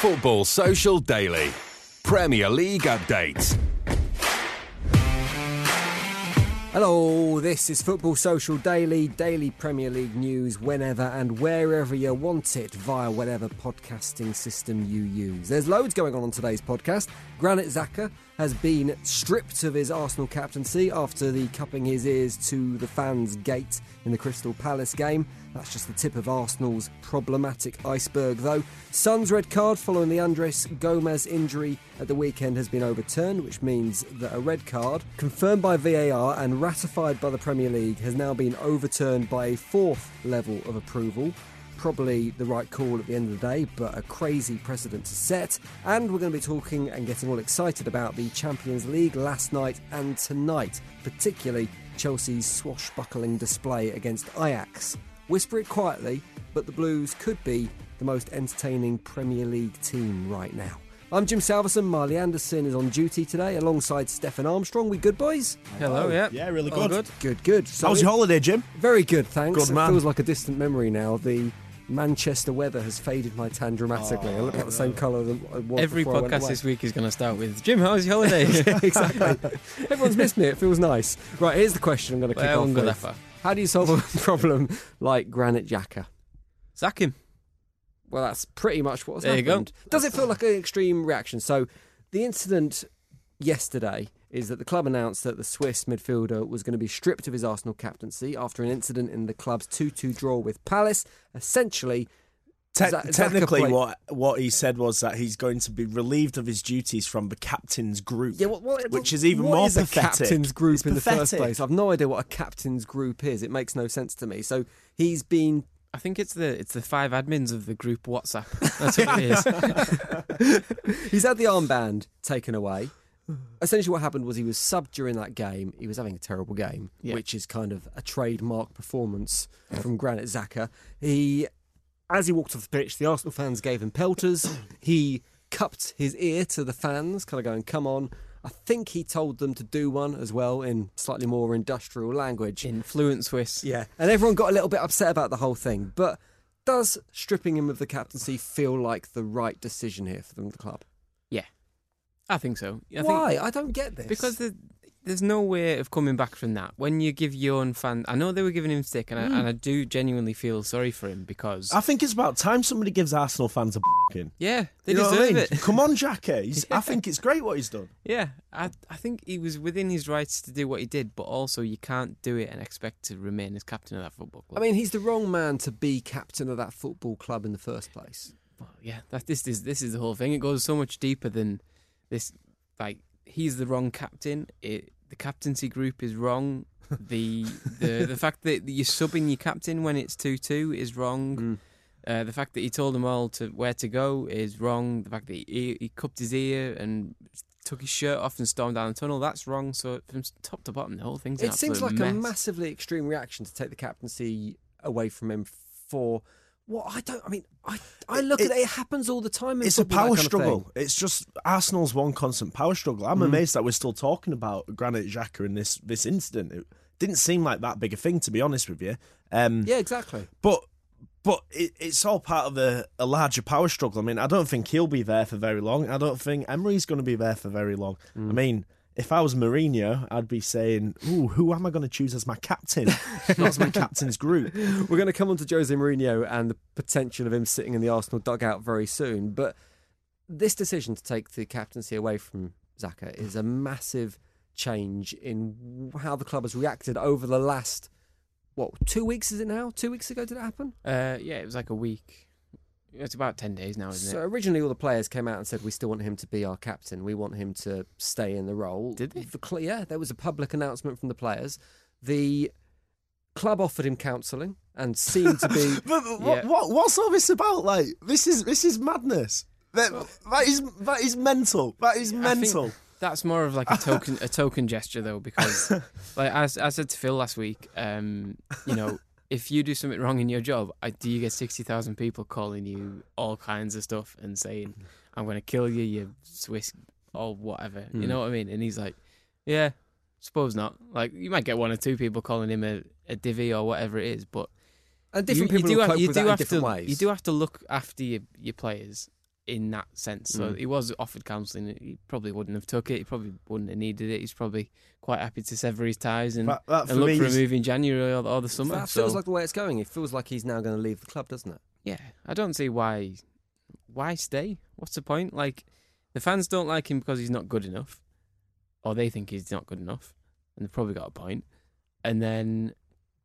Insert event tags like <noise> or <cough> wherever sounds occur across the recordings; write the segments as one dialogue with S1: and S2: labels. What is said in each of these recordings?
S1: Football Social Daily. Premier League updates.
S2: Hello, this is Football Social Daily, daily Premier League news whenever and wherever you want it via whatever podcasting system you use. There's loads going on on today's podcast. Granit Xhaka has been stripped of his Arsenal captaincy after the cupping his ears to the fans' gate in the Crystal Palace game. That's just the tip of Arsenal's problematic iceberg, though. Son's red card following the Andre Gomes injury at the weekend has been overturned, which means that a red card, confirmed by VAR and ratified by the Premier League, has now been overturned by a fourth level of approval probably the right call at the end of the day, but a crazy precedent to set. And we're going to be talking and getting all excited about the Champions League last night and tonight, particularly Chelsea's swashbuckling display against Ajax. Whisper it quietly, but the Blues could be the most entertaining Premier League team right now. I'm Jim Salverson. Marley Anderson is on duty today alongside Stefan Armstrong. We good, boys?
S3: Hello, yeah.
S4: Yeah, really
S3: All
S4: good.
S3: good.
S2: Good, good. So
S4: How was your holiday, Jim?
S2: Very good, thanks.
S4: Good man.
S2: It feels like a distant memory now. The Manchester weather has faded my tan dramatically. I look like the same oh. colour than I was
S3: Every
S2: before I went
S3: podcast this week is going to start with Jim. How was your holiday? <laughs>
S2: exactly. Everyone's missed me. It feels nice. Right, here's the question I'm going to kick
S3: Well,
S2: off with.
S3: that.
S2: How do you solve a <laughs> problem like Granit Xhaka?
S3: Sack him.
S2: Well, that's pretty much what's
S3: There you go.
S2: happened. Does it feel like an extreme reaction? So, the incident yesterday is that the club announced that the Swiss midfielder was going to be stripped of his Arsenal captaincy after an incident in the club's 2-2 draw with Palace. Essentially,
S4: Te-
S2: Za-
S4: technically,
S2: played-
S4: what what he said was that he's going to be relieved of his duties from the captain's group.
S2: Yeah, what, what,
S4: Which is even
S2: what
S4: more
S2: is a
S4: pathetic.
S2: captain's group
S4: It's
S2: in the first place? I've no idea what a captain's group is. It makes no sense to me. So he's been.
S3: I think it's the it's the five admins of the group WhatsApp. That's what it is. <laughs>
S2: He's had the armband taken away. Mm-hmm. Essentially, what happened was he was subbed during that game. He was having a terrible game,
S3: Yeah.
S2: which is kind of a trademark performance from Granit Xhaka. He, as he walked off the pitch, the Arsenal fans gave him pelters. <coughs> He cupped his ear to the fans, kind of going, "Come on." I think he told them to do one as well in slightly more industrial language.
S3: In fluent Swiss.
S2: Yeah, and everyone got a little bit upset about the whole thing. But does stripping him of the captaincy feel like the right decision here for them, the club?
S3: I think so. I
S2: Why?
S3: Think
S2: I don't get this.
S3: because the, there's no way of coming back from that. When you give your own fan, I know they were giving him stick, and,
S2: Hmm.
S3: I, and I do genuinely feel sorry for him because
S4: I think it's about time somebody gives Arsenal fans a f***ing.
S3: yeah, they
S4: You
S3: deserve
S4: I mean?
S3: it. <laughs>
S4: Come on. He's, I think it's great what he's done.
S3: Yeah, I I think he was within his rights to do what he did, but also you can't do it and expect to remain as captain of that football club.
S2: I mean, he's the wrong man to be captain of that football club in the first place.
S3: Well, yeah, that this is this is the whole thing. It goes so much deeper than this. Like he's the wrong captain. It, the captaincy group is wrong. The the <laughs> the fact that you're subbing your captain when it's two two is wrong. Uh, the fact that he told them all to where to go is wrong. The fact that he, he cupped his ear and took his shirt off and stormed down the tunnel that's wrong. So from top to bottom, the whole thing's
S2: It seems like
S3: absolute
S2: a massively extreme reaction to take the captaincy away from him for what I don't. I mean, I I look
S4: It-
S2: at it. It happens all the time. In
S4: It's a
S2: football, that
S4: power
S2: kind of
S4: struggle.
S2: thing.
S4: It's just Arsenal's one constant power struggle. I'm amazed that we're still talking about Granit Xhaka in this this incident. It didn't seem like that big a thing, to be honest with you. Um,
S2: Yeah, exactly.
S4: But but it, it's all part of a, a larger power struggle. I mean, I don't think he'll be there for very long. I don't think Emery's going to be there for very long. I mean, if I was Mourinho, I'd be saying, "Ooh, who am I going to choose as my captain? Not as my <laughs> captain's group."
S2: We're going to come on to Jose Mourinho and the potential of him sitting in the Arsenal dugout very soon. But this decision to take the captaincy away from Xhaka is a massive change in how the club has reacted over the last, what, two weeks is it now? Two weeks ago did it happen?
S3: Uh, yeah, it was like a week. It's about ten days now, isn't
S2: So
S3: it?
S2: So originally all the players came out and said, we still want him to be our captain. We want him to stay in the role.
S3: Did they?
S2: The cl- yeah, there was a public announcement from the players. The club offered him counselling and seemed to be... <laughs>
S4: But what,
S3: Yeah.
S4: what what's all this about? Like this is this is madness. That, that is that is mental. That is mental.
S3: That's more of like a token, a token gesture though, because <laughs> like as I said to Phil last week, um, you know, if you do something wrong in your job, I, do you get sixty thousand people calling you all kinds of stuff and saying, <laughs> "I'm going to kill you, you Swiss or whatever." You hmm. know what I mean? And he's like, "Yeah, suppose not." Like you might get one or two people calling him a, a divvy or whatever it is, but
S2: And different
S3: you,
S2: people
S3: you do have,
S2: cope
S3: you
S2: with
S3: do have
S2: different
S3: to,
S2: ways.
S3: You do have to look after your, your players in that sense. So
S2: Mm.
S3: he was offered counselling. He probably wouldn't have took it. He probably wouldn't have needed it. He's probably quite happy to sever his ties and,
S4: That, that for
S3: and look for a move in January or, or the summer.
S2: That
S3: so,
S2: feels like the way it's going. It feels like he's now going to leave the club, doesn't it?
S3: yeah, I don't see why why stay. What's the point? Like the fans don't like him because he's not good enough, or they think he's not good enough, and they've probably got a point. And then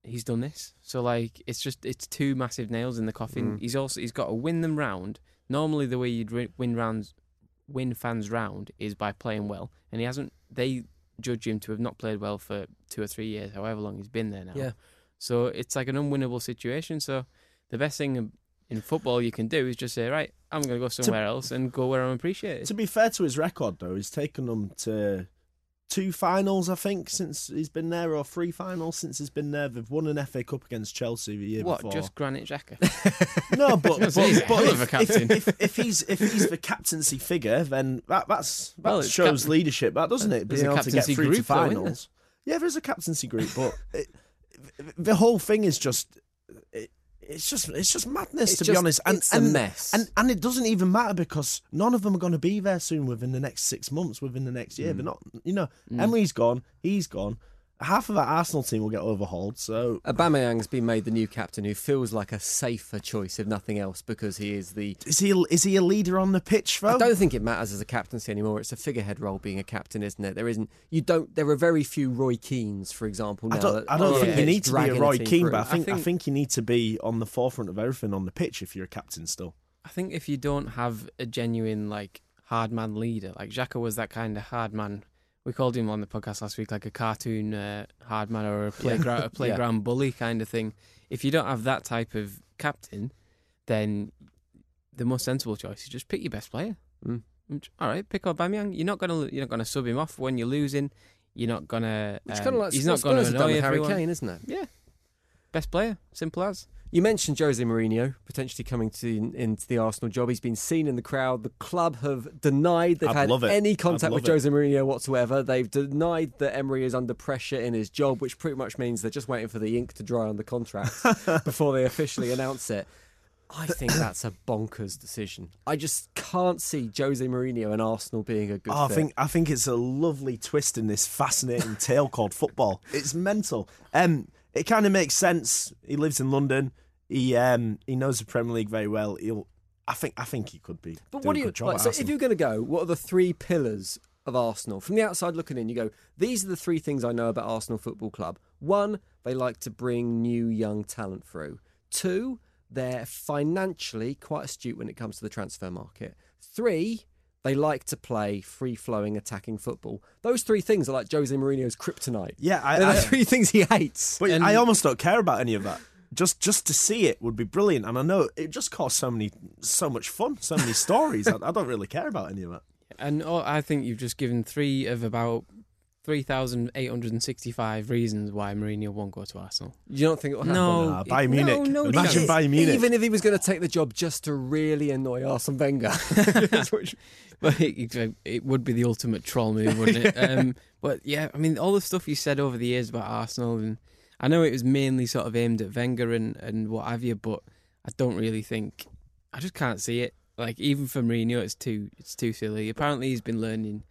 S3: he's done this, so like it's just it's two massive nails in the coffin.
S2: Mm.
S3: He's also he's got to win them round. Normally, the way you'd win rounds, win fans round is by playing well, and he hasn't. They judge him to have not played well for two or three years, however long he's been there now.
S2: Yeah.
S3: So it's like an unwinnable situation. So the best thing in football you can do is just say, right, I'm going to go somewhere else and go where I'm appreciated.
S4: To be fair to his record, though, he's taken them to two finals, I think, since he's been there, or three finals since he's been there. They've won an FA Cup against Chelsea the year
S3: what?
S4: before.
S3: Just Granit Xhaka? <laughs> <laughs>
S4: No, but, but, but
S3: hell of a
S4: if, if, if, if he's if he's the captaincy figure, then that that's that
S3: Well,
S4: shows leadership, that doesn't it? Being able to get through to
S3: group, though,
S4: finals. yeah, there's a captaincy group, but it, the whole thing is just. It, it's just it's just madness
S2: It's
S4: to
S2: just-
S4: be honest, and
S2: it's a mess.
S4: and and it doesn't even matter because none of them are going to be there soon within the next six months, within the next
S2: Mm.
S4: year. They're not, you know. Emery's gone, he's gone. Half of our Arsenal team will get overhauled. So
S2: Aubameyang's been made the new captain, who feels like a safer choice if nothing else, because he is the.
S4: is he is he a leader on the pitch though?
S2: I don't think it matters as a captaincy anymore. It's a figurehead role being a captain, isn't it? There isn't. You don't. There are very few Roy Keanes, for example. Now
S4: I don't,
S2: that
S4: I don't
S2: are
S4: think you need to be a Roy
S2: team
S4: Keane,
S2: through.
S4: but I think, I
S3: think-
S4: think you need to be on the forefront of everything on the pitch if you're a captain still.
S3: I think if you don't have a genuine like hard man leader, like Xhaka was that kind of hard man. We called him on the podcast last week like a cartoon uh, hard man or a <laughs> playground a playground bully kind of thing. If you don't have that type of captain, then the most sensible choice is just pick your best player.
S2: Mm.
S3: All right, pick Aubameyang. You're not gonna you're not gonna sub him off when you're losing. You're not gonna.
S2: Which
S3: um,
S2: kind of like
S3: he's not gonna annoy
S2: Harry
S3: everyone.
S2: Kane, isn't it?
S3: Yeah, best player, simple as.
S2: You mentioned Jose Mourinho potentially coming to into the Arsenal job. He's been seen in the crowd. The club have denied they've
S4: I'd
S2: had any contact with
S4: it.
S2: Jose Mourinho whatsoever. They've denied that Emery is under pressure in his job, which pretty much means they're just waiting for the ink to dry on the contract <laughs> before they officially announce it. I think that's a bonkers decision. I just can't see Jose Mourinho and Arsenal being a good
S4: Oh, I
S2: fit.
S4: think I think it's a lovely twist in this fascinating tale called football. It's mental. Um, it kind of makes sense. He lives in London. He um he knows the Premier League very well. He'll. I think I think he could be.
S2: But what do you like? So, if you're going to go, what are the three pillars of Arsenal? From the outside looking in, you go, these are the three things I know about Arsenal Football Club. One, they like to bring new young talent through. Two, they're financially quite astute when it comes to the transfer market. Three, they like to play free flowing attacking football. Those three things are like Jose Mourinho's kryptonite.
S4: Yeah, I-
S2: They're the
S4: I-
S2: three things he hates.
S4: But
S3: And-
S4: I almost don't care about any of that. Just just to see it would be brilliant, and I know it just caused so many so much fun, so many stories. I, I don't really care about any of it. <laughs>
S3: And oh, I think you've just given three of about 3,865 reasons why Mourinho won't go to Arsenal.
S2: You don't think it'll happen?
S3: No,
S4: Nah,
S3: it-
S4: Bayern
S3: no,
S4: Munich.
S3: no
S4: Imagine
S3: chance.
S4: Bayern Munich.
S2: Even if he was going to take the job just to really annoy Arsene Wenger. <laughs> <laughs>
S3: But it, it would be the ultimate troll move, wouldn't it? um, but yeah, I mean, all the stuff you said over the years about Arsenal, and I know it was mainly sort of aimed at Wenger and, and what have you, but I don't really think, I just can't see it. Like even for Mourinho, it's too it's too silly. Apparently, he's been learning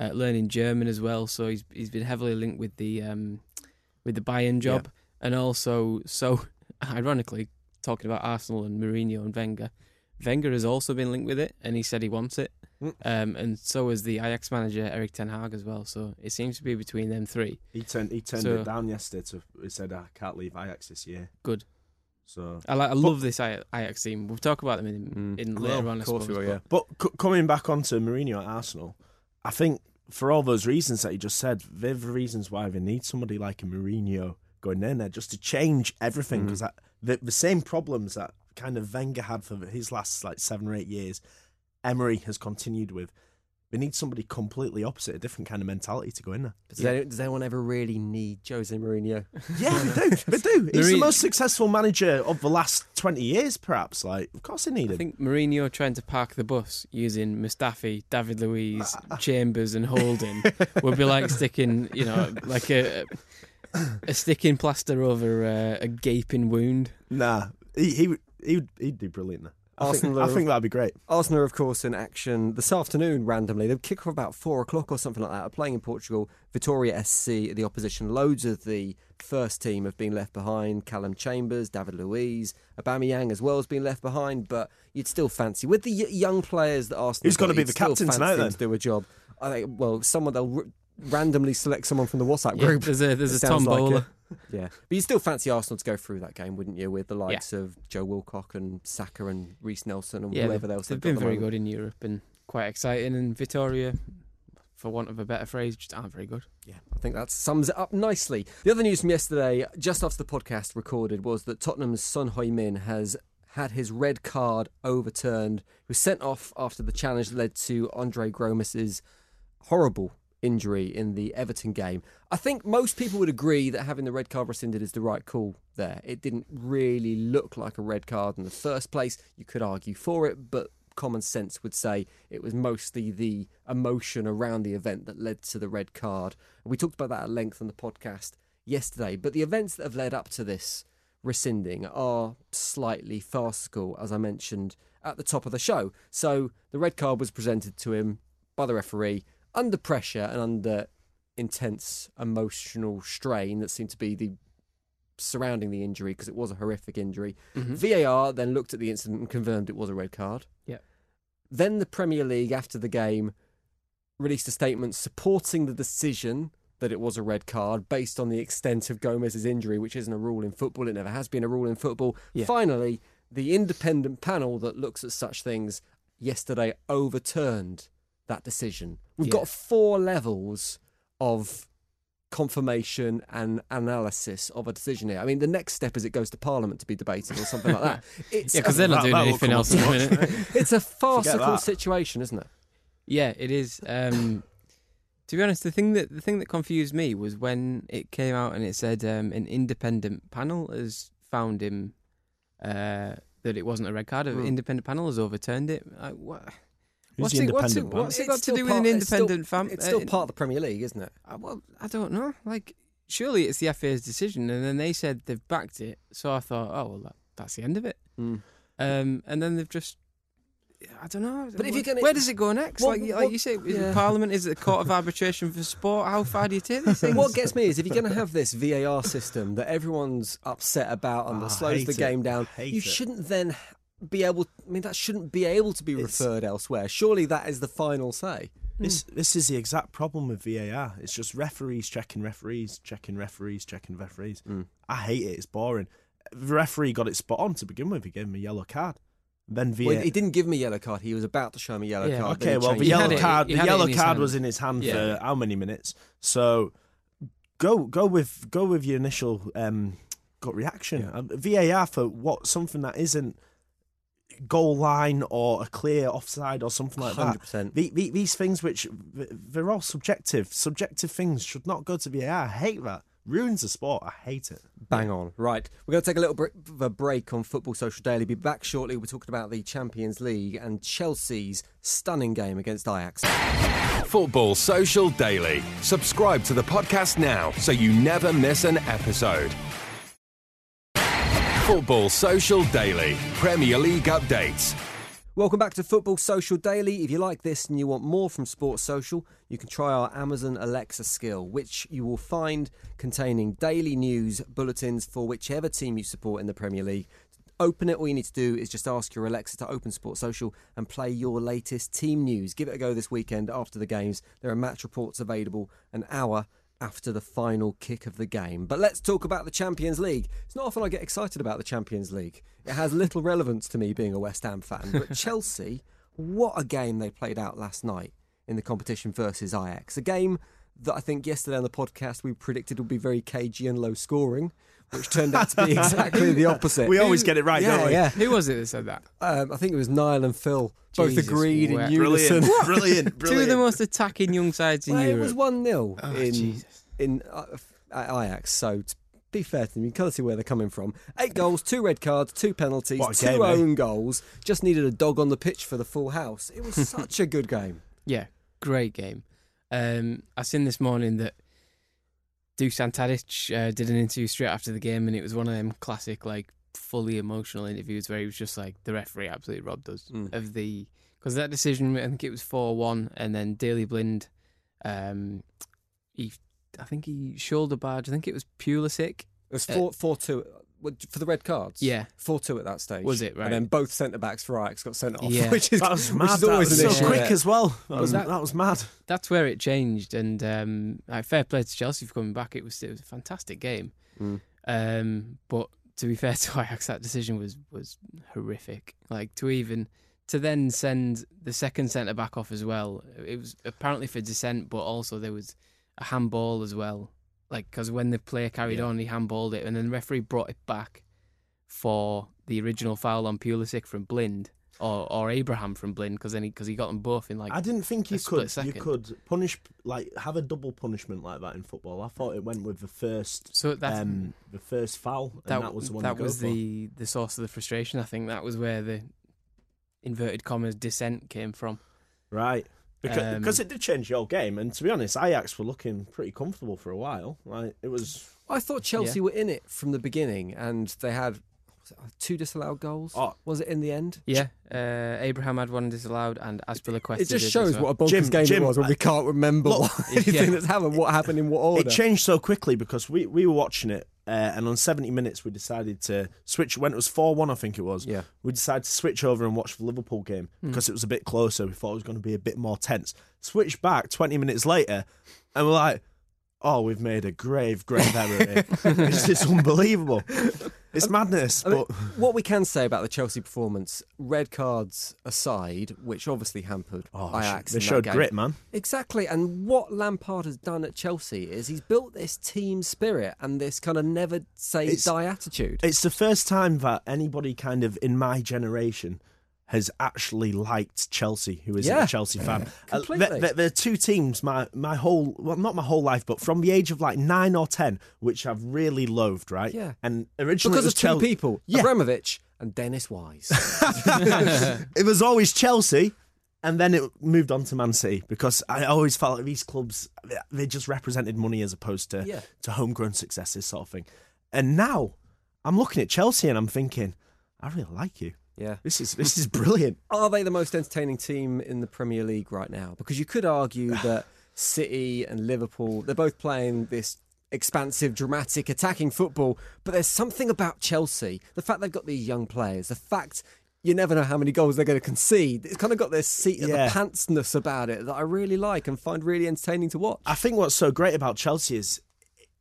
S3: uh, learning German as well. So he's he's been heavily linked with the um, with the Bayern job, and also so <laughs> ironically talking about Arsenal and Mourinho and Wenger. Wenger has also been linked with it, and he said he wants it.
S4: Mm.
S3: Um, and so is the Ajax manager Erik Ten Hag as well. So it seems to be between them three.
S4: He turned he turned
S3: So-
S4: it down yesterday. To, he said I can't leave Ajax this year.
S3: Good.
S4: So,
S3: I, like, I love this Aj- Ajax team. We'll talk about them in,
S2: Mm.
S3: in
S4: Well,
S3: later on. I
S2: of course we
S3: suppose,
S2: will, yeah.
S4: but c- coming back onto Mourinho at Arsenal, I think for all those reasons that you just said, they're the reasons why they need somebody like a Mourinho going in there just to change everything
S2: Mm.
S4: because the the same problems that kind of Wenger had for his last like seven or eight years, Emery has continued with. We need somebody completely opposite, a different kind of mentality to go in there.
S2: Does, any- does anyone ever really need Jose Mourinho? <laughs>
S4: Yeah, they do. They do. <laughs> He's the most successful manager of the last twenty years, perhaps. Like, of course, they need
S3: I
S4: him.
S3: think Mourinho trying to park the bus using Mustafi, David Luiz, ah, ah. Chambers, and Holding <laughs> would be like sticking, you know, like a a sticking plaster over a, a gaping wound.
S4: Nah, he he would- he would he'd do brilliant. there. I think,
S2: Arsenal
S4: I think that'd be great.
S2: Arsenal are, of course, in action this afternoon randomly. They'll kick off about four o'clock or something like that. Are playing in Portugal. Vitoria SC, the opposition. Loads of the first team have been left behind. Callum Chambers, David Luiz, Aubameyang as well has been left behind. But you'd still fancy with the y- young players that Arsenal.
S4: Who's gonna be the captain tonight, then?
S2: To do a job. I think. Well, someone they'll r- randomly select someone from the WhatsApp
S3: Yeah,
S2: group.
S3: there's a there's
S2: It
S3: a
S2: sounds
S3: Tom
S2: like
S3: Bowler.
S2: it. Yeah, <laughs> but you still fancy Arsenal to go through that game, wouldn't you? With the likes of Joe Willock and Saka and Reiss Nelson and
S3: Yeah,
S2: whoever
S3: they've,
S2: else
S3: they've been very good in Europe and quite exciting. And Vitoria, for want of a better phrase, just aren't very good.
S2: Yeah, I think that sums it up nicely. The other news from yesterday, just after the podcast recorded, was that Tottenham's Son Heung-min has had his red card overturned. He was sent off after the challenge led to Andre Gomes's horrible injury in the Everton game. I think most people would agree that having the red card rescinded is the right call there. It didn't really look like a red card in the first place. You could argue for it, but common sense would say it was mostly the emotion around the event that led to the red card. We talked about that at length on the podcast yesterday, but the events that have led up to this rescinding are slightly farcical, as I mentioned at the top of the show. So the red card was presented to him by the referee under pressure and under intense emotional strain that seemed to be the surrounding the injury because it was a horrific injury. Mm-hmm. VAR then looked at the incident and confirmed it was a red card.
S3: Yeah.
S2: Then the Premier League, after the game, released a statement supporting the decision that it was a red card based on the extent of Gomes's injury, which isn't a rule in football. It never has been a rule in football.
S3: Yeah.
S2: Finally, the independent panel that looks at such things yesterday overturned that decision. We've
S3: Yeah.
S2: got four levels of confirmation and analysis of a decision here. I mean, the next step is it goes to Parliament to be debated or something like that. <laughs> It's
S3: Yeah, because
S2: a,
S3: they're not
S4: That-
S3: doing
S4: that
S3: anything else
S4: up
S3: at the
S4: to watch,
S2: it's a <laughs> farcical situation, isn't it?
S3: Yeah, it is. Um, to be honest, the thing that the thing that confused me was when it came out and it said um, an independent panel has found him uh, that it wasn't a red card. An
S2: Hmm.
S3: independent panel has overturned it. I, what,
S4: Who's
S3: what's,
S4: the
S3: it, what's, it, what's it got to
S2: still
S3: do with
S2: part-
S3: an independent fam?
S2: It's still
S3: uh,
S2: part of the Premier League, isn't it?
S3: uh, well, I don't know. Like, surely it's the FA's decision, and then they said they've backed it. So I thought, oh well, that, that's the end of it.
S2: Mm.
S3: Um, and then they've just. I don't know.
S2: But if
S3: Where-
S2: you're gonna-
S3: where does it go next?
S2: What-
S3: like,
S2: what-
S3: like you say, is
S2: yeah.
S3: Parliament is it a court of <laughs> arbitration for sport? How far do you take this thing?
S2: What gets me is if you're going to have this VAR system that everyone's upset about and
S4: Ah,
S2: that slows
S4: hate
S2: the
S4: it.
S2: game down, you
S4: it.
S2: shouldn't then be able. I mean, that shouldn't be able to be
S4: It's-
S2: referred elsewhere. Surely that is the final say.
S4: This this is the exact problem with VAR. It's just referees checking referees, checking referees, checking referees.
S2: Mm.
S4: I hate it. It's boring. The referee got it spot on to begin with. He gave him a yellow card. Then VAR.
S2: Well, he didn't give me a yellow card. He was about to show me a yellow
S3: Yeah.
S2: card.
S4: Okay, well, the yellow
S3: had it-
S4: card, the yellow card was in his hand
S3: Yeah.
S4: for how many minutes? So go go with go with your initial um, gut reaction.
S2: Yeah.
S4: Um, VAR for what something that isn't goal line or a clear offside or something like that.
S2: 100%.
S4: The, the, these things, which they're all subjective. Subjective things should not go to VAR. I hate that. Ruins the sport. I hate it.
S2: Bang on. Right. We're going to take a little bit of a break on Football Social Daily. Be back shortly. We're talking about the Champions League and Chelsea's stunning game against Ajax.
S1: Football Social Daily. Subscribe to the podcast now so you never miss an episode. Football Social Daily. Premier League updates.
S2: Welcome back to Football Social Daily. If you like this and you want more from Sports Social, you can try our Amazon Alexa skill, which you will find containing daily news bulletins for whichever team you support in the Premier League. Open it, all you need to do is just ask your Alexa to open Sports Social and play your latest team news. Give it a go this weekend after the games. There are match reports available an hour after the final kick of the game. But let's talk about the Champions League. It's not often I get excited about the Champions League. It has little relevance to me being a West Ham fan. But <laughs> Chelsea, what a game they played out last night in the competition versus Ajax. A game that I think yesterday on the podcast we predicted would be very cagey and low scoring, which turned out to be <laughs> exactly the opposite.
S4: We always get it right,
S2: yeah,
S4: don't we?
S2: Yeah,
S3: Who was it that said that?
S2: um, I think it was Niall and Phil both
S3: Jesus
S2: agreed in
S3: wept.
S2: unison.
S4: Brilliant, <laughs> brilliant,
S3: Two of the most attacking young sides in
S2: Well, it was one 0
S3: Oh,
S2: in
S3: Jesus.
S2: in uh, Ajax. So to be fair to them, you can kind of see where they're coming from. Eight goals, two red cards, two penalties,
S4: What
S2: two
S4: game, eh?
S2: own goals. Just needed a dog on the pitch for the full house. It was such a good game. <laughs>
S3: Yeah, great game. Um, I seen this morning that Dusan Tadic uh, did an interview straight after the game, and it was one of them classic, like fully emotional interviews where he was just like, "The referee absolutely robbed us
S2: Mm.
S3: of the." Because that decision, I think it was four one, and then Daley Blind, um, he, I think he shoulder barge. I think it was Pulisic.
S2: It was
S3: Uh,
S2: four four two for the red cards.
S3: Yeah.
S2: four two at that stage.
S3: Was it, right?
S2: And then both centre backs for Ajax got sent off.
S3: Yeah. <laughs>
S2: which is
S4: That was
S2: which
S4: mad.
S2: is
S4: That
S2: always
S4: was
S2: an
S4: so
S2: issue.
S4: quick as well. That was,
S3: that-
S4: that was mad.
S3: That's where it changed, and um, like, fair play to Chelsea for coming back. It was it was a fantastic game.
S2: Mm.
S3: Um, but to be fair <laughs> to Ajax, that decision was was horrific. Like to even to then send the second centre back off as well. It was apparently for dissent, but also there was a handball as well. Like because when the player carried on, he handballed it, and then the referee brought it back for the original foul on Pulisic from Blind or or Abraham from Blind because then because he, got them both in like
S4: I didn't think you could. You could punish like have a double punishment like that in football. I thought it went with the first,
S3: so that's
S4: um, the first foul, and
S3: that,
S4: that, was the one.
S3: that was
S4: for.
S3: the the source of the frustration. I think that was where the inverted commas dissent came from.
S4: right because,
S3: Um,
S4: because it did change the your game. And to be honest, Ajax were looking pretty comfortable for a while. Like it was.
S2: I thought Chelsea were in it from the beginning, and they had two disallowed goals.
S4: Oh.
S2: Was it in the end?
S3: Yeah, uh, Abraham had one disallowed, and Azpilicueta.
S2: It just
S3: did as
S2: shows
S3: well.
S2: what a bonkers
S4: Jim-
S2: game
S4: Jim,
S2: it was when we can't remember
S4: look,
S2: what, anything <laughs>
S3: yeah.
S2: that's <laughs> happened, what happened in what order.
S4: It changed so quickly because we, we were watching it, uh, and on 70 minutes we decided to switch. When it was 4 1, I think it was,
S2: Yeah.
S4: we decided to switch over and watch the Liverpool game because it was a bit closer. We thought it was going to be a bit more tense. Switch back 20 minutes later, and we're like, oh, we've made a grave, grave error here. <laughs> it's just unbelievable. It's um, madness.
S2: I mean,
S4: but
S2: what we can say about the Chelsea performance, red cards aside, which obviously hampered
S4: oh,
S2: Ajax.
S4: they showed
S2: game.
S4: grit, man.
S2: Exactly, and what Lampard has done at Chelsea is he's built this team spirit and this kind of never say
S4: It's-
S2: die attitude.
S4: It's the first time that anybody kind of in my generation has actually liked Chelsea, who isn't
S2: Yeah.
S4: a Chelsea fan. Uh,
S2: Completely.
S4: there, there are two teams, my my whole well, not my whole life, but from the age of like nine or ten, which I've really loathed, right?
S2: Yeah.
S4: And originally
S2: because
S4: it was
S2: of two
S4: Chel-
S2: people,
S4: Yeah.
S2: Abramovich and Dennis Wise. <laughs> <laughs>
S4: it was always Chelsea, and then it moved on to Man City because I always felt like these clubs they just represented money as opposed to
S2: Yeah.
S4: to homegrown successes, sort of thing. And now I'm looking at Chelsea and I'm thinking, I really like you.
S2: Yeah.
S4: This is this is brilliant.
S2: Are they the most entertaining team in the Premier League right now? Because you could argue <sighs> that City and Liverpool, they're both playing this expansive, dramatic, attacking football, but there's something about Chelsea, the fact they've got these young players, the fact you never know how many goals they're going to concede. It's kind of got this seat of
S4: Yeah.
S2: the pantsness about it that I really like and find really entertaining to watch.
S4: I think what's so great about Chelsea is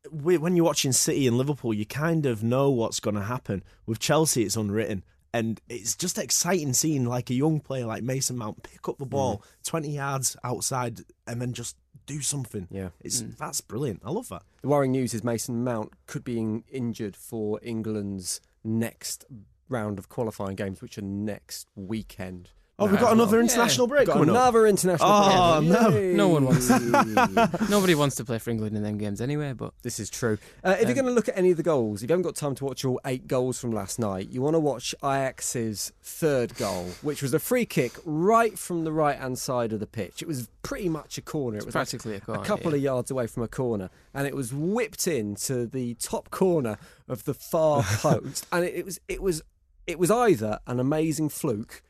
S4: when you're watching City and Liverpool, you kind of know what's going to happen. With Chelsea, it's unwritten. And it's just exciting seeing like a young player like Mason Mount pick up the mm. ball 20 yards outside and then just do something.
S2: Yeah.
S4: It's mm. that's brilliant. I love that.
S2: The worrying news is Mason Mount could be in- injured for England's next round of qualifying games, which are next weekend.
S4: Oh, we've got another international break
S2: Got
S4: coming up.
S2: another international
S4: Oh,
S2: break.
S4: no.
S2: Yay.
S3: No one wants <laughs> Nobody wants to play for England in them games anyway. But
S2: This is true. Uh, if you're going to look at any of the goals, if you haven't got time to watch all eight goals from last night, you want to watch Ajax's third goal, which was a free kick right from the right hand side of the pitch. It was pretty much a corner. It was like
S3: practically a corner,
S2: couple
S3: yeah.
S2: of yards away from a corner, and it was whipped into the top corner of the far <laughs> post, and it, it was it was it was either an amazing fluke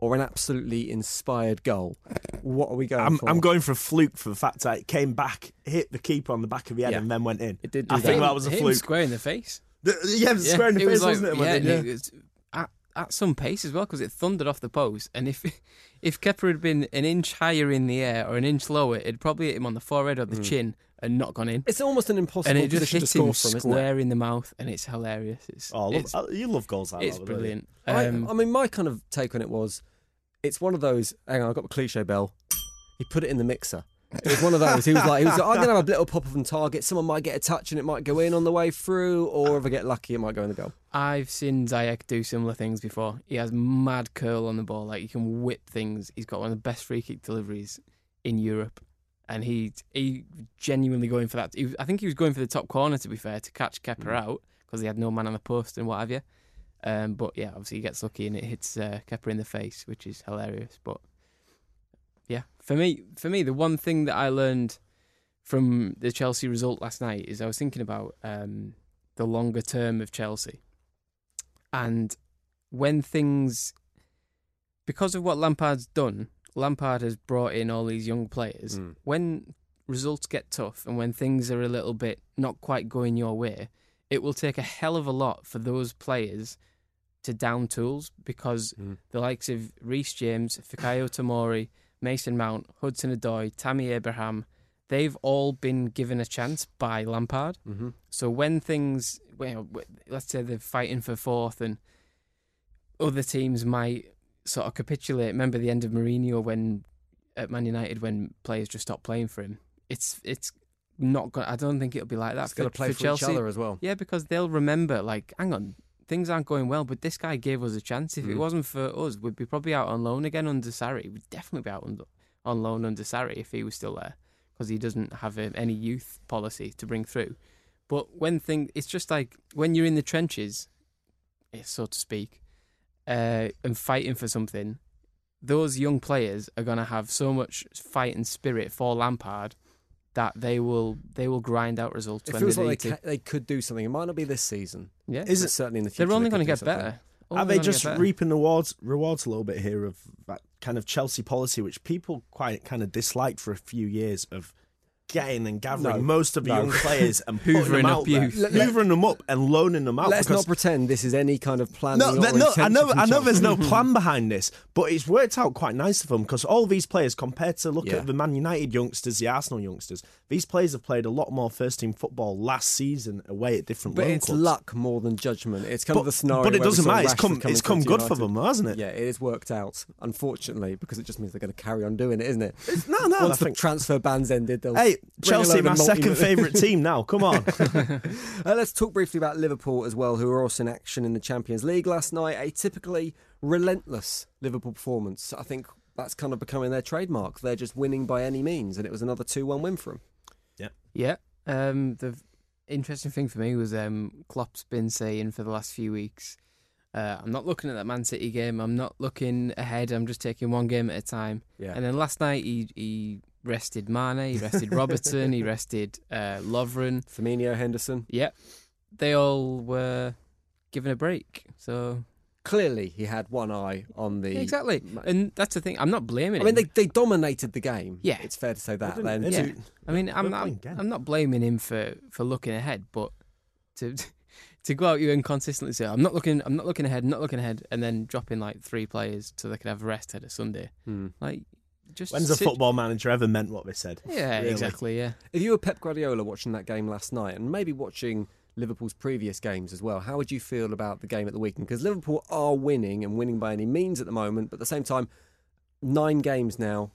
S2: or an absolutely inspired goal? What are we going
S4: I'm,
S2: for?
S4: I'm going for a fluke for the fact that it came back, hit the keeper on the back of the head,
S2: Yeah.
S4: and then went in.
S2: It did
S4: I
S2: that.
S4: think that was a fluke.
S3: square in the face.
S4: The- yeah, it was square in the
S3: it
S4: face,
S3: was like,
S4: wasn't it?
S3: yeah, and
S4: did
S3: it at, at some pace as well because it thundered off the post. And if if Kepa had been an inch higher in the air or an inch lower, it'd probably hit him on the forehead or the
S4: Hmm.
S3: chin and not gone in.
S2: It's almost an impossible
S3: And it just
S2: position to
S3: hit him
S2: from,
S3: square in the mouth, and it's hilarious. It's
S4: Oh, I love,
S3: it's,
S4: I- you love goals like
S3: it's
S4: that.
S3: brilliant.
S2: I,
S3: Um,
S2: I mean, my kind of take on it was, it's one of those. Hang on, I got the cliche bell. He put it in the mixer. It was one of those. He was like, he was like, I'm gonna have a little pop up on target. Someone might get a touch and it might go in on the way through, or if I get lucky, it might go in the goal.
S3: I've seen Ziyech do similar things before. He has mad curl on the ball, like he can whip things. He's got one of the best free kick deliveries in Europe, and he he genuinely going for that. He, I think he was going for the top corner to be fair to catch Kepa
S4: Mm.
S3: out because he had no man on the post and what have you. Um, but yeah, obviously he gets lucky and it hits uh, Kepa in the face, which is hilarious. But yeah, for me, for me, the one thing that I learned from the Chelsea result last night is I was thinking about um, the longer term of Chelsea, and when things, because of what Lampard's done, Lampard has brought in all these young players.
S2: Mm.
S3: When results get tough and when things are a little bit not quite going your way, it will take a hell of a lot for those players to down tools because
S2: Mm.
S3: the likes of Reece James, Fikayo Tomori, Mason Mount, Hudson Odoi, Tammy Abraham, they've all been given a chance by Lampard.
S2: Mm-hmm.
S3: So when things, well, let's say they're fighting for fourth and other teams might sort of capitulate. Remember the end of Mourinho when at Man United when players just stopped playing for him. It's it's not going. I don't think it'll be like that
S2: It's going to play
S3: for
S2: for,
S3: Chelsea.
S2: each other as well.
S3: Yeah, because they'll remember, like, hang on, things aren't going well, but this guy gave us a chance. If it
S2: Mm.
S3: wasn't for us, we'd be probably out on loan again under Sarri. We'd definitely be out on, on loan under Sarri if he was still there, because he doesn't have a, any youth policy to bring through. But when thing, it's just like when you're in the trenches, eh, so to speak, uh, and fighting for something, those young players are going to have so much fight and spirit for Lampard that they will they will grind out results
S2: It
S3: when
S2: feels
S3: they
S2: like they, ca- they could do something. It might not be this season.
S3: Yeah,
S4: Is it-
S2: certainly in the future?
S3: they're only
S2: they
S3: going to get
S2: something.
S3: better.
S4: Are they just reaping the rewards, rewards a little bit here of that kind of Chelsea policy, which people quite kind of disliked for a few years of getting and gathering
S2: No,
S4: most of the
S2: no.
S4: young <laughs> players and putting them out
S3: up youth.
S4: Hoovering them up and loaning them out.
S2: Let's not pretend this is any kind of plan.
S4: no, that- no, I know, I know. There's no <laughs> plan behind this, but it's worked out quite nice for them because all these players, compared to look
S2: Yeah.
S4: at the Man United youngsters, the Arsenal youngsters, these players have played a lot more first team football last season away at different.
S2: But it's
S4: clubs.
S2: luck more than judgment. It's kind
S4: But,
S2: of the scenario.
S4: but it doesn't matter. It's come, it's come good for them, hasn't it?
S2: Yeah, it has worked out, unfortunately, because it just means they're going to carry on doing it, isn't it?
S4: No, no.
S2: Once the
S4: think,
S2: transfer ban's ended, they'll.
S4: hey, Chelsea, my second favourite team now. Come on. <laughs> <laughs>
S2: Uh, let's talk briefly about Liverpool as well, who were also in action in the Champions League last night. A typically relentless Liverpool performance. I think that's kind of becoming their trademark. They're just winning by any means, and it was another 2 1 win for them.
S3: Yeah. Um, the interesting thing for me was um, Klopp's been saying for the last few weeks, uh, I'm not looking at that Man City game. I'm not looking ahead. I'm just taking one game at a time.
S2: Yeah.
S3: And then last night he he rested Mane, he <laughs> rested Robertson, he rested uh, Lovren.
S2: Firmino Henderson.
S3: Yep. They all were given a break. So
S2: Clearly, he had one eye on the.
S3: exactly, and that's the thing. I'm not blaming.
S2: I mean,
S3: him.
S2: they, they dominated the game.
S3: Yeah.
S2: It's fair to say that. Then?
S3: Yeah.
S4: Two-
S3: I mean, I'm not,
S4: playing again.
S3: I'm not blaming him for, for looking ahead, but to <laughs> to go out you and consistently say I'm not looking, I'm not looking ahead, not looking ahead, and then dropping like three players so they could have a rest ahead of Sunday,
S2: Hmm.
S3: like just
S4: When's a
S3: sit-
S4: football manager ever meant what they said?
S3: Yeah,
S4: Really?
S3: exactly. Yeah,
S2: If you were Pep Guardiola watching that game last night and maybe watching Liverpool's previous games as well, how would you feel about the game at the weekend? Because Liverpool are winning and winning by any means at the moment, but at the same time, nine games now,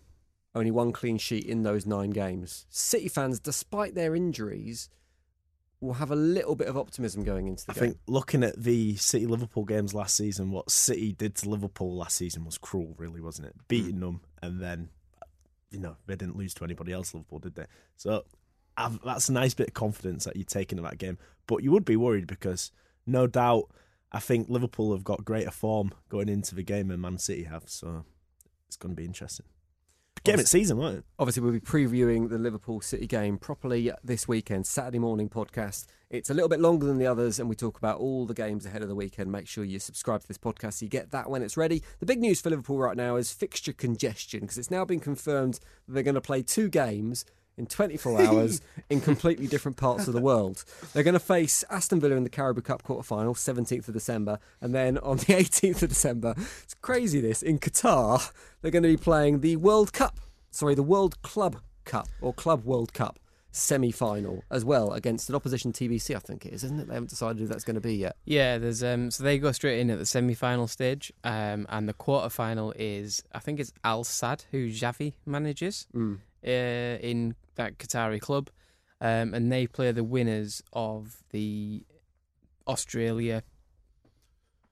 S2: only one clean sheet in those nine games. City fans, despite their injuries, will have a little bit of optimism going into the
S4: I
S2: game.
S4: think looking at the City Liverpool games last season, what City did to Liverpool last season was cruel, really, wasn't it? Beating them and then, you know, they didn't lose to anybody else, Liverpool, did they? So I've, that's a nice bit of confidence that you're taking in that game. But you would be worried because, no doubt, I think Liverpool have got greater form going into the game than Man City have. So it's going to be interesting. Game at season, wasn't it?
S2: Obviously, we'll be previewing the Liverpool City game properly this weekend, Saturday morning podcast. It's a little bit longer than the others, and we talk about all the games ahead of the weekend. Make sure you subscribe to this podcast so you get that when it's ready. The big news for Liverpool right now is fixture congestion because it's now been confirmed that they're going to play two games in 24 hours in completely different parts of the world. They're going to face Aston Villa in the Carabao Cup quarter final, 17th of December, and then on the <laughs> 18th of December, it's crazy this, in Qatar, they're going to be playing the World Cup, sorry, the World Club Cup or Club World Cup semi final as well against an opposition TBC, I think it is, isn't it? They haven't decided who that's going to be yet.
S3: Yeah, there's um so they go straight in at the semi final stage. Um and the quarter final is I think it's Al Sadd who Xavi manages
S2: Mm.
S3: Uh, in that Qatari club. Um and they play the winners of the Australia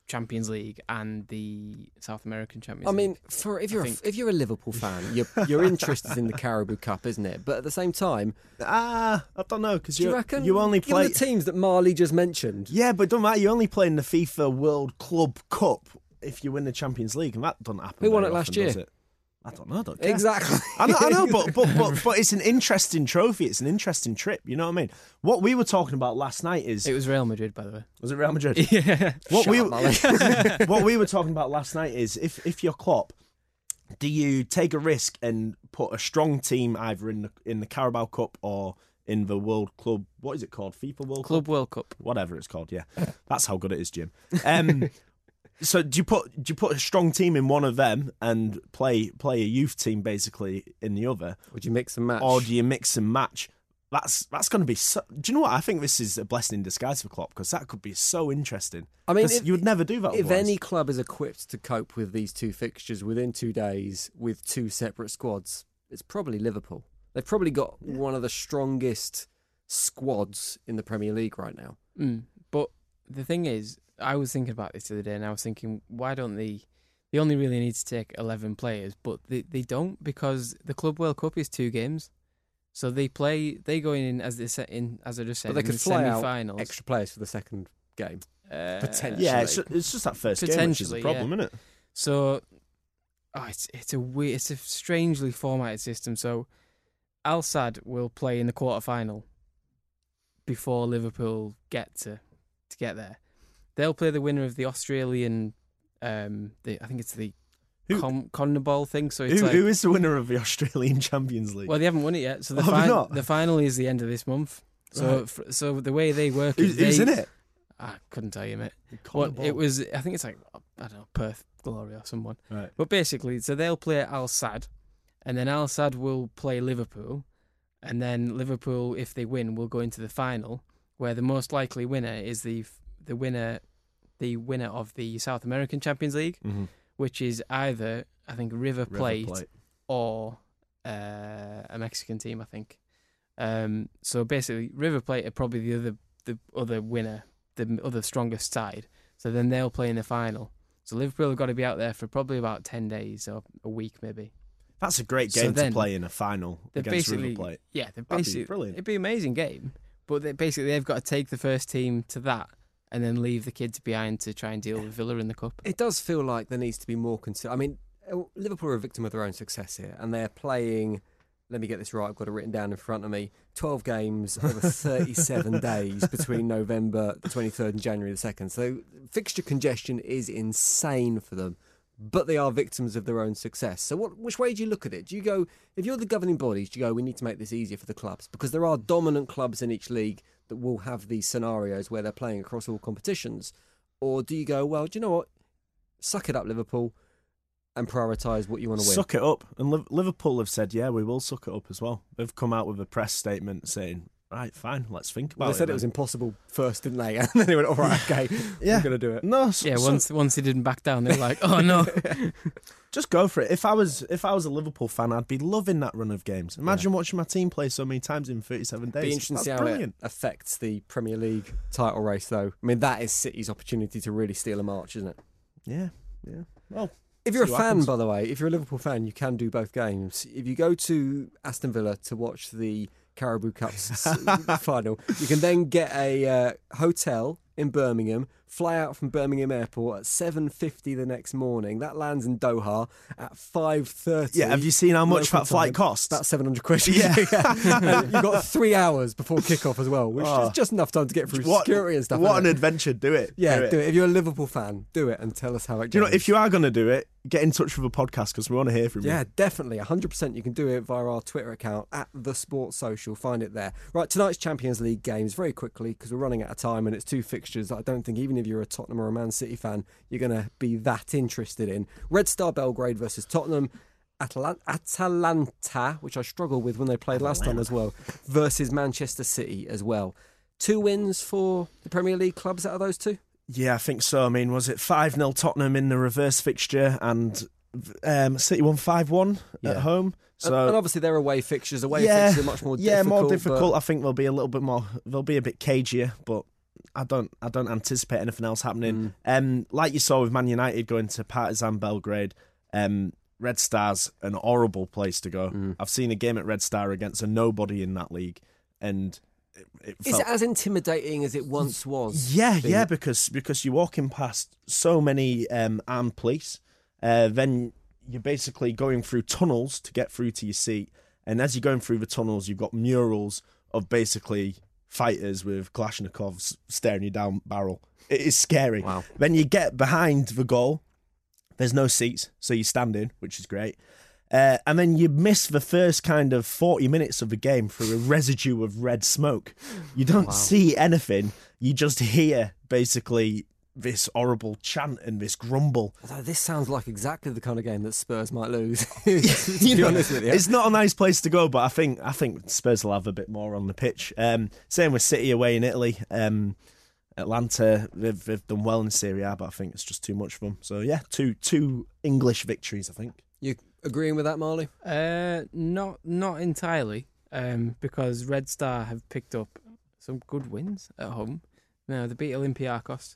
S3: Champions League and the South American Champions
S2: I
S3: League.
S2: mean, for if
S3: I
S2: you're a, if you're a Liverpool fan, your your <laughs> interest is in the Carabao Cup, isn't it? But at the same time,
S4: Ah, I don't know because
S2: do you
S4: you
S2: reckon
S4: you only play.
S2: the teams that Marley just mentioned?
S4: yeah, but don't matter. You only play in the FIFA World Club Cup if you win the Champions League, and that doesn't happen.
S2: Who won it last
S4: often, does
S2: year?
S4: it? I don't know. I don't care.
S2: Exactly.
S4: I know, I know but, but but <laughs> but it's an interesting trophy. It's an interesting trip. You know what I mean? What we were talking about last night is
S3: it was Real Madrid by the way.
S4: was it Real Madrid? <laughs>
S3: yeah.
S4: what
S2: Shut
S4: we
S2: up, <laughs>
S4: what we were talking about last night is if if you're Klopp, do you take a risk and put a strong team either in the in the Carabao Cup or in the World Club? What is it called? FIFA World
S3: Club
S4: Cup,
S3: World Cup.
S4: whatever it's called. Yeah, that's how good it is, Jim. Um, so do you put do you put a strong team in one of them and play play a youth team basically in the other,
S2: Would you mix and match?
S4: or do you mix and match? That's that's going to be. So, do you know what? I think this is a blessing in disguise for Klopp because that could be so interesting.
S2: I mean, if-
S4: you would never do that.
S2: if
S4: otherwise.
S2: any club is equipped to cope with these two fixtures within two days with two separate squads, it's probably Liverpool. They've probably got one of the strongest squads in the Premier League right now.
S3: Mm. But the thing is, I was thinking about this the other day, and I was thinking, why don't they? They only really need to take eleven players, but they they don't because the Club World Cup is two games, so they play. They go in as they set in as I just said.
S2: But they
S3: in
S2: could
S3: the
S2: fly out
S3: semi-finals.
S2: extra players for the second game.
S3: uh,
S2: potentially.
S4: Yeah, it's, it's just that first game which is the problem,
S3: yeah.
S4: isn't it?
S3: So, oh, it's it's a weird, it's a strangely formatted system. So, Al Sadd will play in the quarter final before Liverpool get to to get there. They'll play the winner of the Australian, um, the I think it's the
S4: Who-
S3: Con- CONMEBOL thing. So it's
S4: Who,
S3: like,
S4: who is the winner of the Australian <laughs> Champions League?
S3: well, they haven't won it yet. So the
S4: Oh,
S3: fin-
S4: not?
S3: the final is the end of this month. So
S4: Right.
S3: fr- so the way they work
S4: who's,
S3: is
S4: who's
S3: they-
S4: in it?
S3: I couldn't tell you, mate.
S4: Call
S3: Well,
S4: the ball.
S3: it was I think it's like I don't know Perth Glory or someone.
S4: Right.
S3: But basically, so they'll play Al Sadd, and then Al Sadd will play Liverpool, and then Liverpool, if they win, will go into the final, where the most likely winner is the the winner, the winner of the South American Champions League,
S4: Mhm.
S3: which is either I think River
S4: River
S3: Plate,
S4: Plate.
S3: or uh, a Mexican team. I think. Um, so basically, River Plate are probably the other the other winner, the other strongest side. So then they'll play in the final. So Liverpool have got to be out there for probably about ten days or a week maybe.
S4: That's a great game
S3: then-
S4: to play in a final against
S3: basically
S4: River Plate.
S3: yeah, they're
S4: be brilliant.
S3: It'd be an amazing game, but they basically they've got to take the first team to that and then leave the kids behind to try and deal with Villa in the cup.
S2: It does feel like there needs to be more concern. I mean, uh, Liverpool are a victim of their own success here, and they're playing. Let me get this right. I've got it written down in front of me. Twelve games over thirty-seven <laughs> days between November the twenty-third and January the second. So fixture congestion is insane for them, but they are victims of their own success. So, what? Which way do you look at it? Do you go if you're the governing bodies? Do you go? We need to make this easier for the clubs because there are dominant clubs in each league that will have these scenarios where they're playing across all competitions, or do you go? Well, do you know what? suck it up, Liverpool, and prioritise what you want to win.
S4: Suck it up. And Liverpool have said, yeah, we will suck it up as well. They've come out with a press statement saying, right, fine, let's think about
S2: Well, they said it
S4: then."
S2: was impossible first, didn't they? <laughs> And then they went, all right, okay, <laughs>
S4: Yeah.
S2: we're going to do it.
S4: No, so,
S3: Yeah,
S4: so
S3: once once they didn't back down, they're like, oh no. <laughs>
S4: just go for it. If I was if I was a Liverpool fan, I'd be loving that run of games. Imagine watching my team play so many times in 37 days.
S2: Be interesting to
S4: That's
S2: see how
S4: brilliant.
S2: it affects the Premier League title race, though. I mean, that is City's opportunity to really steal a march, isn't it?
S4: Yeah, yeah. Well,
S2: If you're a fan,
S4: happens.
S2: by the way, if you're a Liverpool fan, you can do both games. If you go to Aston Villa to watch the Carabao Cup <laughs> final, you can then get a uh, hotel in Birmingham fly out from Birmingham Airport at 7.50 the next morning. That lands in Doha at 5.30.
S4: Yeah, have you seen how much that flight costs?
S2: About 700 quid.
S4: Yeah. <laughs>
S2: And You've got three hours before kickoff as well, which
S4: Oh.
S2: is just enough time to get through
S4: What-
S2: security and stuff.
S4: What an
S2: it?
S4: adventure! Do it.
S2: Yeah,
S4: do it.
S2: do it. If you're a Liverpool fan, do it and tell us how it goes.
S4: You know if you are going to do it, get in touch with a podcast because we want to hear from
S2: Yeah,
S4: you.
S2: Yeah, definitely. 100% you can do it via our Twitter account at The Sports Social. Find it there. Right, tonight's Champions League games, very quickly, because we're running out of time and it's two fixtures that I don't think, even if you're a Tottenham or a Man City fan, you're going to be that interested in. Red Star Belgrade versus Tottenham. Atalan- Atalanta, which I struggled with when they played last time as well, versus Manchester City as well. Two wins for the Premier League clubs out of those two?
S4: Yeah, I think so. I mean, was it 5 0 Tottenham in the reverse fixture and um, City won 5 1
S2: Yeah.
S4: at home?
S2: And-
S4: So,
S2: and, obviously they're away fixtures. Away
S4: yeah,
S2: fixtures are much more
S4: yeah,
S2: difficult.
S4: more
S2: but-
S4: difficult. I think they'll be a little bit more, they'll be a bit cagier, but I don't, I don't anticipate anything else happening.
S2: Mm.
S4: Um, like you saw with Man United going to Partizan Belgrade, um, Red Star's an horrible place to go.
S2: Mm.
S4: I've seen a game at Red Star against a nobody in that league, and it, it
S2: Is
S4: felt
S2: it as intimidating as it once was?
S4: Yeah,
S2: being-
S4: yeah, because because you're walking past so many um, armed police, uh, then you're basically going through tunnels to get through to your seat, and as you're going through the tunnels, you've got murals of basically fighters with Kalashnikovs staring you down barrel. It is scary.
S2: Wow.
S4: Then you get behind the goal. There's no seats, so you stand in, which is great. Uh, and then you miss the first kind of 40 minutes of the game through a residue of red smoke. You don't see anything. You just hear basically this horrible chant and this grumble.
S2: Although this sounds like exactly the kind of game that Spurs might lose. <laughs> <laughs> to
S4: You
S2: be
S4: know,
S2: honest with you.
S4: It's not a nice place to go, but I think I think Spurs will have a bit more on the pitch. Um, same with City away in Italy. Um, Atalanta, they've, they've done well in Serie A, but I think it's just too much for them. So yeah, two two English victories, I think.
S2: You agreeing with that, Marley?
S3: Uh, not not entirely, um, because Red Star have picked up some good wins at home. Now they beat Olympiacos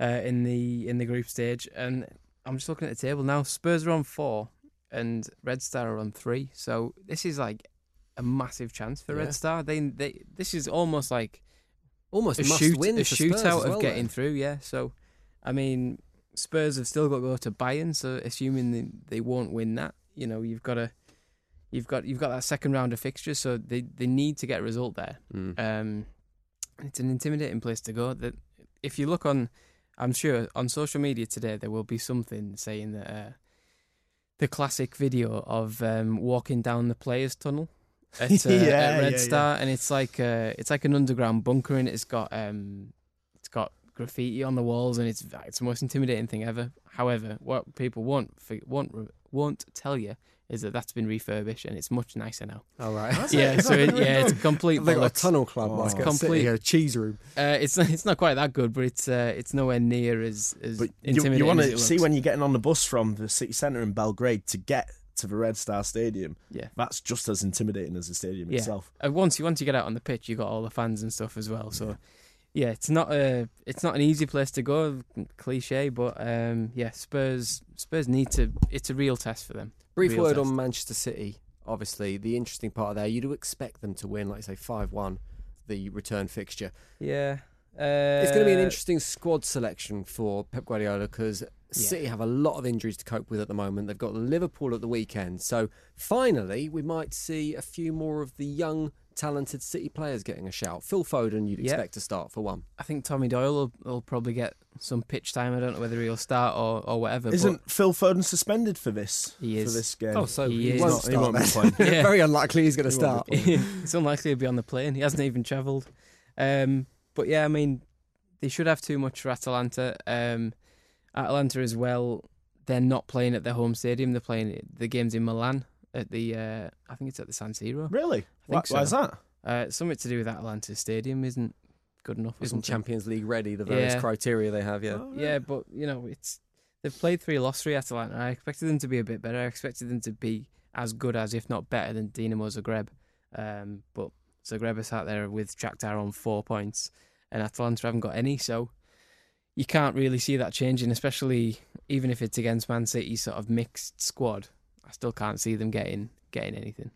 S3: uh, in the in the group stage, and I'm just looking at the table now. Spurs are on four, and Red Star are on three. So this is like a massive chance for
S2: Yeah.
S3: Red Star. They they this is almost like
S2: Almost
S3: a
S2: must
S3: shoot
S2: win
S3: a
S2: for Spurs as
S3: shootout
S2: well,
S3: of getting
S2: then.
S3: through. Yeah, so I mean, Spurs have still got to go to Bayern. So assuming they, they won't win that, you know, you've got to you've got you've got that second round of fixtures. So they they need to get a result there.
S2: Mm.
S3: Um, it's an intimidating place to go. That if you look on, I'm sure on social media today there will be something saying that uh, the classic video of um, walking down the players' tunnel <laughs> at, uh,
S4: Yeah,
S3: at Red
S4: yeah,
S3: Star, and it's like uh, it's like an underground bunker, and it's got um, it's got graffiti on the walls, and it's it's the most intimidating thing ever. However, what people won't won't won't tell you is that that's been refurbished and it's much nicer now.
S2: All right.
S3: Yeah, so it, yeah, it's <laughs> complete.
S2: They got a tunnel club,
S4: Oh.
S2: like a,
S3: Complete-
S2: city, a cheese room.
S3: Uh, it's <laughs> it's not quite that good, but it's uh, it's nowhere near as as
S4: But you,
S3: intimidating.
S4: you want to see when you're getting on the bus from the city centre in Belgrade to get to the Red Star Stadium.
S3: Yeah.
S4: That's just as intimidating as the stadium
S3: Yeah.
S4: itself.
S3: Uh, once you once you get out on the pitch, you've got all the fans and stuff as well. So yeah, it's not a it's not an easy place to go. Cliche, but um, yeah, Spurs Spurs need to. It's a real test for them.
S2: Brief
S3: Real
S2: word
S3: test.
S2: on Manchester City. Obviously, the interesting part there, you do expect them to win, like say five one, the return fixture.
S3: Yeah, uh,
S2: It's going to be an interesting squad selection for Pep Guardiola because City have a lot of injuries to cope with at the moment. They've got Liverpool at the weekend, so finally we might see a few more of the young, talented City players getting a shout. Phil Foden, you'd
S3: Yeah.
S2: expect to start for one.
S3: I think Tommy Doyle will, will probably get some pitch time. I don't know whether he'll start or, or whatever.
S4: Isn't Phil Foden suspended for this?
S3: He is.
S4: For this game.
S2: Oh, so
S3: He
S2: he,
S3: is.
S2: won't
S4: he
S2: start
S4: won't be playing.
S3: Yeah.
S2: Very unlikely he's going to
S4: He
S2: start. <laughs>
S3: it's unlikely he'll be on the plane. He hasn't even travelled. Um, but yeah, I mean, they should have too much for Atalanta. Um, Atalanta as well. They're not playing at their home stadium. They're playing the games in Milan at the. Uh, I think it's at the San Siro.
S4: Really? Why,
S3: think so.
S4: why is that?
S3: Uh, something to do with Atalanta Stadium isn't good enough. Or
S2: Isn't
S3: something.
S2: Champions League ready? The various
S3: Yeah.
S2: criteria they have, yeah.
S4: Oh,
S3: Yeah, but you know, it's they've played three, lost three Atalanta. I expected them to be a bit better. I expected them to be as good as, if not better, than Dinamo Zagreb. Um, but Zagreb is out there with Shakhtar on four points, and Atalanta haven't got any. So you can't really see that changing, especially even if it's against Man City's sort of mixed squad. I still can't see them getting getting anything.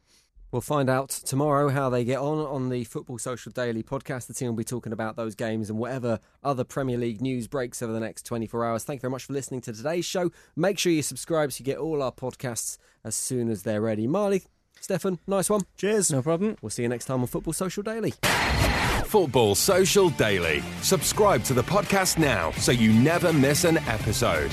S2: We'll find out tomorrow how they get on on the Football Social Daily podcast. The team will be talking about those games and whatever other Premier League news breaks over the next 24 hours. Thank you very much for listening to today's show. Make sure you subscribe so you get all our podcasts as soon as they're ready. Marley, Stefan, nice one.
S4: Cheers.
S3: No problem.
S2: We'll see you next time on Football Social Daily.
S1: Football Social Daily. Subscribe to the podcast now so you never miss an episode.